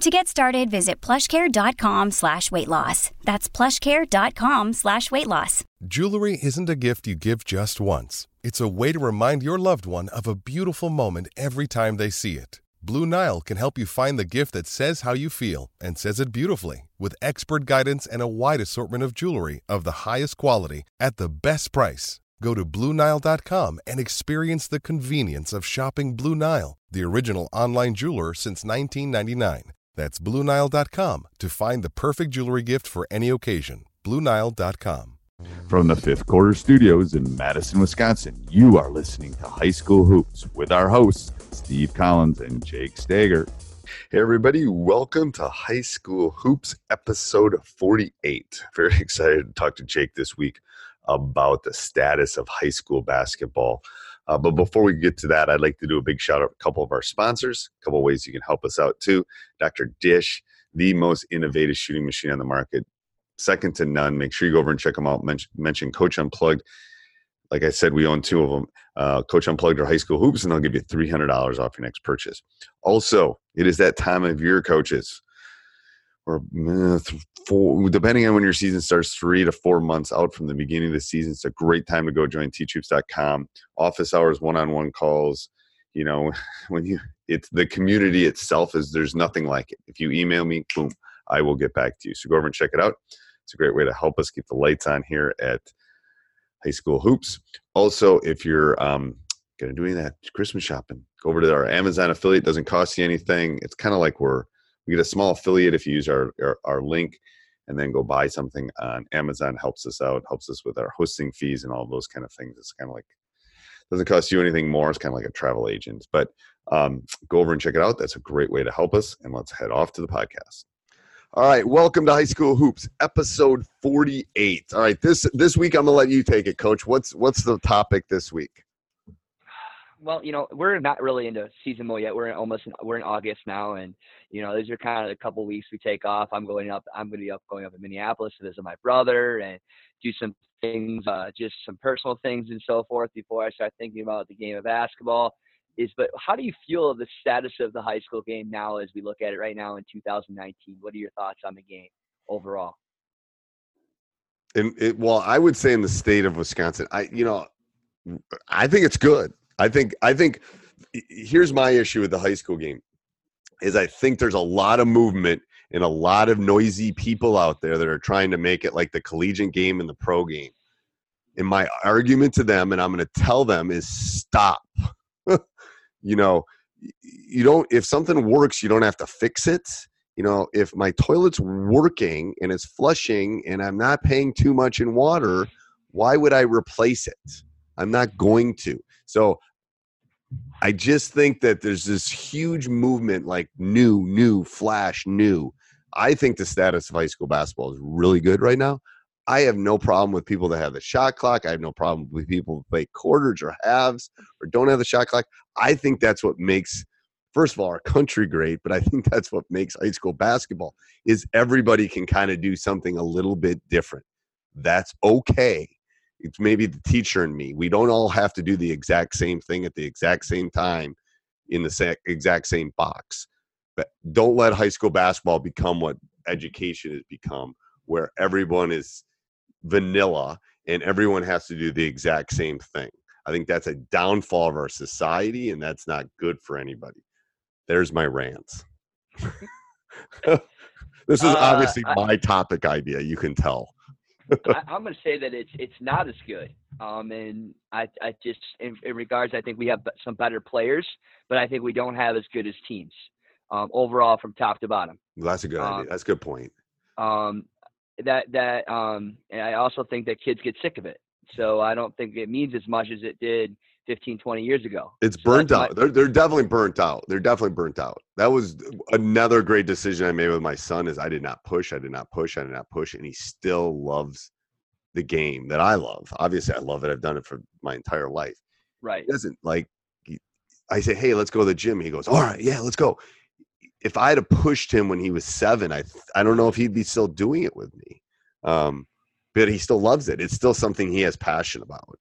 To get started, visit plushcare.com slash weight loss. That's plushcare.com slash weight loss. Jewelry isn't a gift you give just once. It's a way to remind your loved one of a beautiful moment every time they see it. Blue Nile can help you find the gift that says how you feel and says it beautifully with expert guidance and a wide assortment of jewelry of the highest quality at the best price. Go to BlueNile.com and experience the convenience of shopping Blue Nile, the original online jeweler since 1999. That's BlueNile.com to find the perfect jewelry gift for any occasion. BlueNile.com. From the fifth quarter studios in Madison, Wisconsin, you are listening to High School Hoops with our hosts, Steve Collins and Jake Stager. Hey, everybody, welcome to High School Hoops, episode 48. Very excited to talk to Jake this week about the status of high school basketball. Uh, but before we get to that, I'd like to do a big shout out to a couple of our sponsors, a couple ways you can help us out too. Dr. Dish, the most innovative shooting machine on the market, second to none. Make sure you go over and check them out. Mention, mention Coach Unplugged. Like I said, we own two of them. Uh, Coach Unplugged or High School Hoops, and they'll give you $300 off your next purchase. Also, it is that time of year, coaches or uh, four, depending on when your season starts, three to four months out from the beginning of the season. It's a great time to go join teachhoops.com. Office hours, one-on-one calls. You know, when you it's the community itself is there's nothing like it. If you email me, boom, I will get back to you. So go over and check it out. It's a great way to help us keep the lights on here at High School Hoops. Also, if you're um, going to do any of that Christmas shopping, go over to our Amazon affiliate. Doesn't cost you anything. It's kind of like we're we get a small affiliate if you use our, our, our link and then go buy something on Amazon helps us out, helps us with our hosting fees and all those kind of things. It's kind of like doesn't cost you anything more. It's kind of like a travel agent, but um, go over and check it out. That's a great way to help us. And let's head off to the podcast. All right, welcome to High School Hoops, episode forty-eight. All right, this this week I'm gonna let you take it, Coach. What's what's the topic this week? Well, you know, we're not really into season mode yet. We're in almost we're in August now, and you know, these are kind of the couple weeks we take off. I'm going up. I'm going to be up going up in Minneapolis to visit my brother and do some things, uh, just some personal things and so forth before I start thinking about the game of basketball. Is but how do you feel the status of the high school game now as we look at it right now in 2019? What are your thoughts on the game overall? And it, well, I would say in the state of Wisconsin, I you know, I think it's good. I think I think here's my issue with the high school game is I think there's a lot of movement and a lot of noisy people out there that are trying to make it like the collegiate game and the pro game. And my argument to them, and I'm going to tell them, is stop. you know, you don't, if something works, you don't have to fix it. You know, if my toilet's working and it's flushing and I'm not paying too much in water, why would I replace it? I'm not going to. So I just think that there's this huge movement like new, new, flash, new. I think the status of high school basketball is really good right now. I have no problem with people that have the shot clock. I have no problem with people who play quarters or halves or don't have the shot clock. I think that's what makes first of all our country great, but I think that's what makes high school basketball is everybody can kind of do something a little bit different. That's okay it's maybe the teacher and me. We don't all have to do the exact same thing at the exact same time in the exact same box. But don't let high school basketball become what education has become, where everyone is vanilla and everyone has to do the exact same thing. I think that's a downfall of our society, and that's not good for anybody. There's my rants. this is uh, obviously uh, my topic idea. You can tell. I, I'm going to say that it's it's not as good. Um, and I I just in, in regards, I think we have some better players, but I think we don't have as good as teams um, overall from top to bottom. Well, that's a good Um, idea. That's a good point. Um, that that um, and I also think that kids get sick of it. So I don't think it means as much as it did 15, 20 years ago. It's So burnt that's my- out. They're they're definitely burnt out. They're definitely burnt out. That was another great decision I made with my son. Is I did not push. I did not push. I did not push, and he still loves the game that I love. Obviously, I love it. I've done it for my entire life. right. He doesn't like. I say, hey, let's go to the gym. He goes, all right, yeah, let's go. If I had pushed him when he was seven, I I don't know if he'd be still doing it with me. Um, but he still loves it. It's still something he has passion about.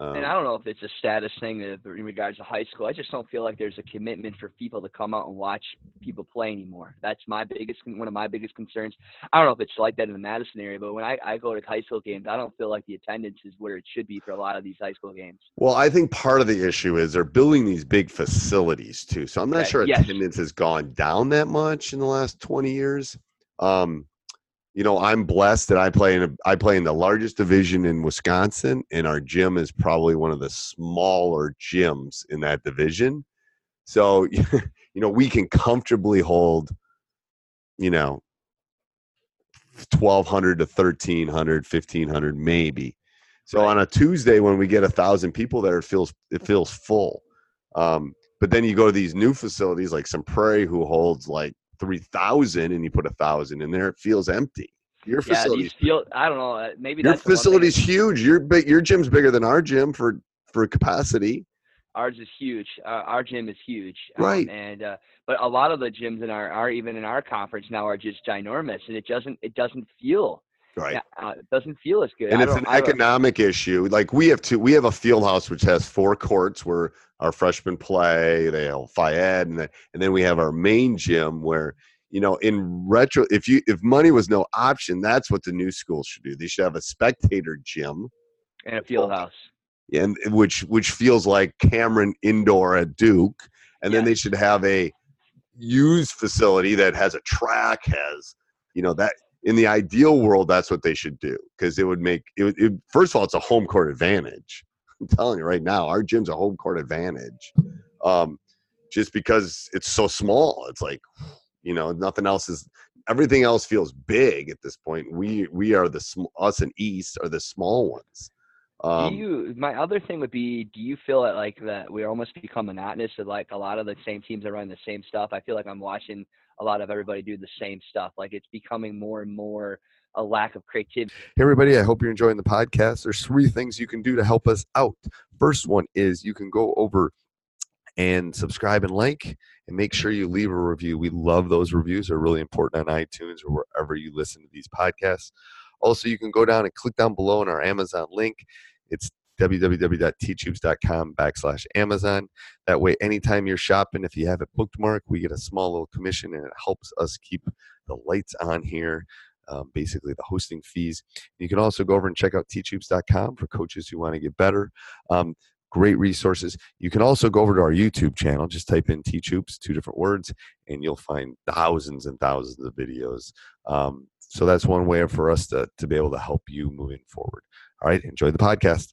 Um, And I don't know if it's a status thing in regards to high school. I just don't feel like there's a commitment for people to come out and watch people play anymore. That's my biggest, one of my biggest concerns. I don't know if it's like that in the Madison area, but when I, I go to high school games, I don't feel like the attendance is where it should be for a lot of these high school games. Well, I think part of the issue is they're building these big facilities too. So I'm not Okay, sure yes. attendance has gone down that much in the last 20 years. Um, you know, I'm blessed that I play in a, I play in the largest division in Wisconsin, and our gym is probably one of the smaller gyms in that division. So, you know, we can comfortably hold, you know, 1200 to 1300 1500 maybe so Right. on a tuesday when we get a thousand people there it feels it feels full um, but then you go to these new facilities like Sun Prairie who holds like 3000 and you put a thousand in there it feels empty your Yeah, facility these feel, I don't know, uh, maybe your that's the one thing. facility's huge your big your gym's bigger than our gym for for capacity Ours is huge. Uh, our gym is huge. um, Right. And uh, but a lot of the gyms in our, our even in our conference now are just ginormous, and it doesn't it doesn't feel right uh, it doesn't feel as good. and it's an economic issue. Like we have two, we have a field house which has four courts where our freshmen play. They have Fayed, and then and then we have our main gym where you know in retro, if you if money was no option, that's what the new schools should do. They should have a spectator gym, and a field house. and which which feels like Cameron Indoor at Duke, and then they should have a used facility that has a track, has you know that in the ideal world, that's what they should do because it would make it, it. First of all, it's a home court advantage. I'm telling you right now, our gym's a home court advantage, um, just because it's so small. It's like you know nothing else is. Everything else feels big at this point. We we are the us and East are the small ones. Um, do you? My other thing would be, do you feel that like that we almost become monotonous of like a lot of the same teams are running the same stuff? I feel like I'm watching a lot of everybody do the same stuff. Like it's becoming more and more a lack of creativity. Hey, everybody, I hope you're enjoying the podcast. There's three things you can do to help us out. First one is you can go over and subscribe and like and make sure you leave a review. We love those reviews. They're really important on iTunes or wherever you listen to these podcasts. Also, you can go down and click down below on our Amazon link. It's www.teachhoops.com backslash Amazon. That way, anytime you're shopping, if you have it bookmarked, we get a small little commission and it helps us keep the lights on here, um, basically the hosting fees. You can also go over and check out teachhoops.com for coaches who want to get better. Um, great resources. You can also go over to our YouTube channel. Just type in Teach Hoops, two different words, and you'll find thousands and thousands of videos. Um, so that's one way for us to, to be able to help you moving forward. All right, enjoy the podcast.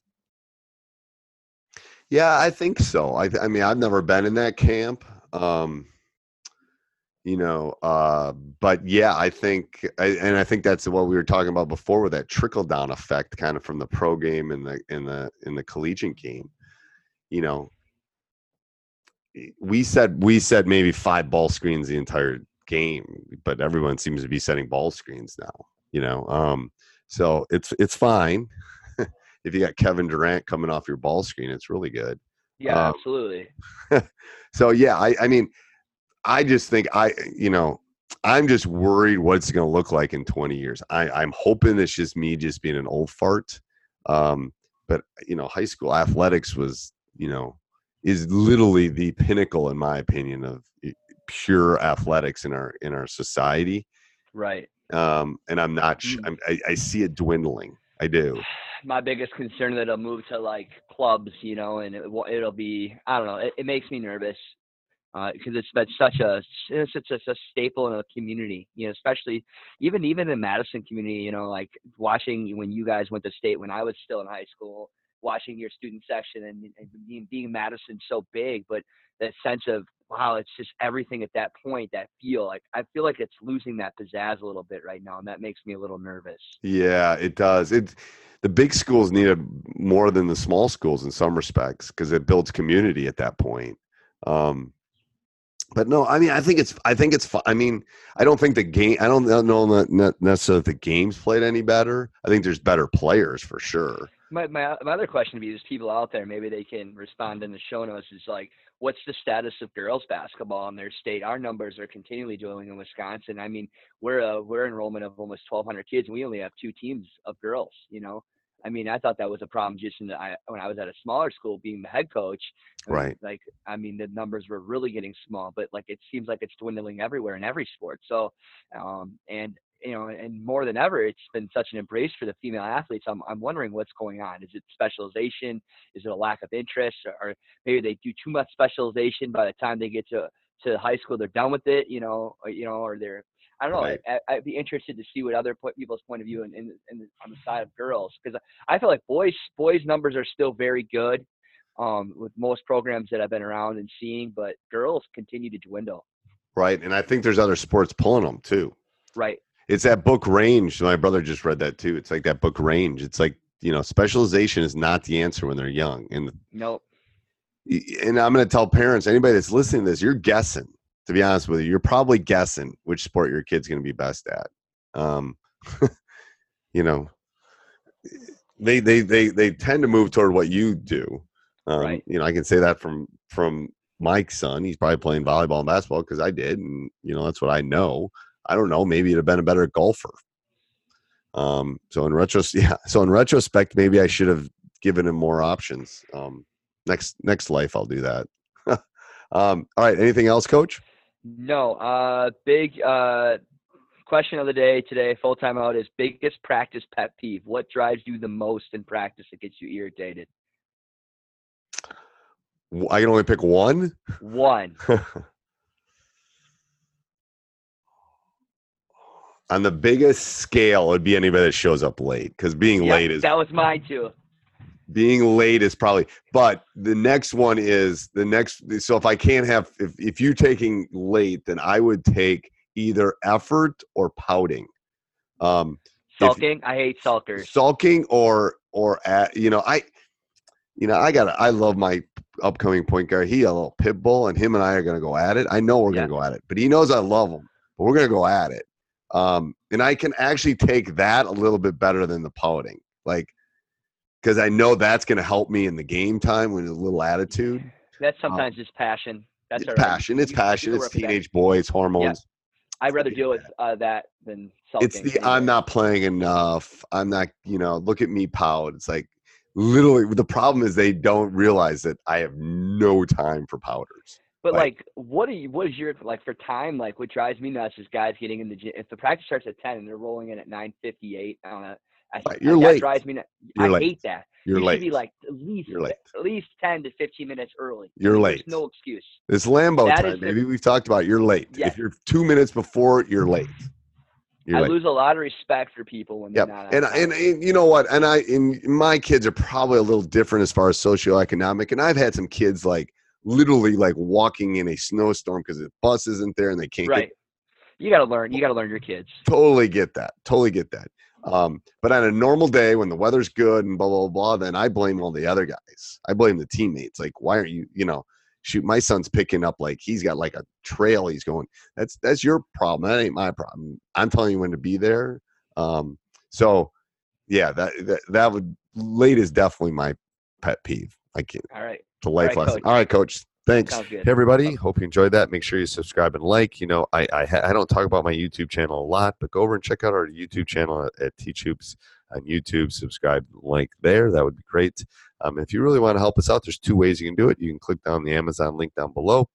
Yeah, I think so. I, I mean, I've never been in that camp. Um, you know, uh, but yeah, I think, I, and I think that's what we were talking about before with that trickle down effect, kind of from the pro game and the in the in the collegiate game. You know, we said we said maybe five ball screens the entire game, but everyone seems to be setting ball screens now. You know, um, so it's it's fine. if you got Kevin Durant coming off your ball screen, it's really good. Yeah, Um, absolutely. So yeah, I, I mean, I just think I, you know, I'm just worried what it's going to look like in 20 years. I, I'm hoping it's just me just being an old fart. Um, but you know, high school athletics was, you know, is literally the pinnacle, in my opinion, of pure athletics in our in our society. Right. Um, and I'm not. Sh- Mm. I'm, I, I see it dwindling. I do. My biggest concern that it'll move to like clubs, you know, and it, it'll be I don't know. It, it makes me nervous. because uh, it's been such a it's such a, a staple in the community, you know, especially even even in Madison community, you know, like watching when you guys went to state when I was still in high school, watching your student section and, and being, being Madison so big, but that sense of wow, it's just everything at that point, that feel like I feel like it's losing that pizzazz a little bit right now, and that makes me a little nervous. Yeah, it does. It the big schools need it more than the small schools in some respects because it builds community at that point. Um, but no, I mean, I think it's, I think it's, I mean, I don't think the game, I don't know that necessarily the game's played any better. I think there's better players for sure. My, my, my other question would be, there's people out there, maybe they can respond in the show notes. Is like, what's the status of girls basketball in their state? Our numbers are continually doing in Wisconsin. I mean, we're a, we're enrollment of almost 1,200 kids, and we only have two teams of girls. You know, I mean, I thought that was a problem just in the, I, when I was at a smaller school being the head coach. I mean, right. Like, I mean, the numbers were really getting small, but like it seems like it's dwindling everywhere in every sport. So, um, and you know, and more than ever, it's been such an embrace for the female athletes. I'm, I'm wondering what's going on. Is it specialization? Is it a lack of interest, or, or maybe they do too much specialization by the time they get to to high school, they're done with it, you know, or, you know, or they're I don't know. Right. I, would be interested to see what other people's point of view in, in, in on the side of girls because I feel like boys boys numbers are still very good um, with most programs that I've been around and seeing, but girls continue to dwindle. Right, and I think there's other sports pulling them too. Right. It's that book range. My brother just read that too. It's like that book range. It's like you know, specialization is not the answer when they're young. And nope. And I'm going to tell parents, anybody that's listening to this, you're guessing to be honest with you, you're probably guessing which sport your kid's going to be best at. Um, you know, they they they they tend to move toward what you do. Um, right. You know, I can say that from from Mike's son. He's probably playing volleyball and basketball because I did, and you know that's what I know. I don't know. Maybe it'd have been a better golfer. Um, so in retrospect, yeah. So in retrospect, maybe I should have given him more options. Um, next next life, I'll do that. um, all right. Anything else, Coach? No. Uh, big uh, question of the day today, full time out, is biggest practice pet peeve. What drives you the most in practice that gets you irritated? I can only pick one. One. On the biggest scale, it'd be anybody that shows up late because being yep, late is that was mine too. Being late is probably but the next one is the next so if i can't have if, if you're taking late then i would take either effort or pouting. Um sulking? If, i hate sulkers. Sulking or or at, you know i you know i got i love my upcoming point guard. He a little pit bull and him and i are going to go at it. I know we're yeah. going to go at it but he knows i love him but we're going to go at it um and i can actually take that a little bit better than the pouting like because I know that's going to help me in the game time with a little attitude. That's um, sometimes um, just passion. That's it's passion. It's passion. You it's teenage boys, hormones. Yeah. I'd rather deal with uh, that than self. It's the I'm not playing enough. I'm not, you know, look at me pout. It's like literally the problem is they don't realize that I have no time for powders. But like, like what are you? What is your like for time? Like, what drives me nuts is guys getting in the gym. If the practice starts at ten and they're rolling in at nine fifty eight on a I, right, you're late. drives me. You're I late. hate that. You're you late. Should be like at least late. at least ten to fifteen minutes early. You're late. There's no excuse. It's Lombardi time, maybe we've talked about. You're late. Yes. If you're two minutes before, you're late. You're I late. lose a lot of respect for people when yep. they're not. And, and, and you know what? And I and my kids are probably a little different as far as socioeconomic. And I've had some kids like literally like walking in a snowstorm because the bus isn't there and they can't. Right. Get, you got to learn. You got to learn your kids. Totally get that. Totally get that. Um, but on a normal day when the weather's good and blah blah blah, then I blame all the other guys. I blame the teammates. Like, why aren't you? You know, shoot, my son's picking up like he's got like a trail he's going. That's that's your problem. That ain't my problem. I'm telling you when to be there. Um, so yeah, that that that would late is definitely my pet peeve. I can't. All right. It's a life all right, lesson. Coach. All right, coach. Thanks, hey, everybody. Hope you enjoyed that. Make sure you subscribe and like. You know, I I, I don't talk about my YouTube channel a lot, but go over and check out our YouTube channel at, at Teach Hoops on YouTube. Subscribe, like there. That would be great. Um, if you really want to help us out, there's two ways you can do it. You can click down the Amazon link down below,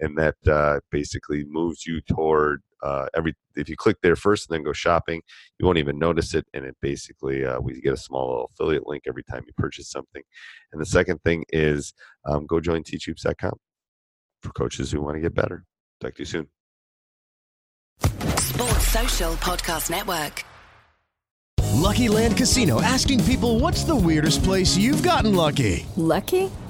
and that uh, basically moves you toward uh, every. If you click there first and then go shopping, you won't even notice it, and it basically uh, we get a small little affiliate link every time you purchase something. And the second thing is um, go join teachhoops.com. for coaches who want to get better. Talk to you soon. Sports Social Podcast Network. Lucky Land Casino asking people what's the weirdest place you've gotten lucky? Lucky?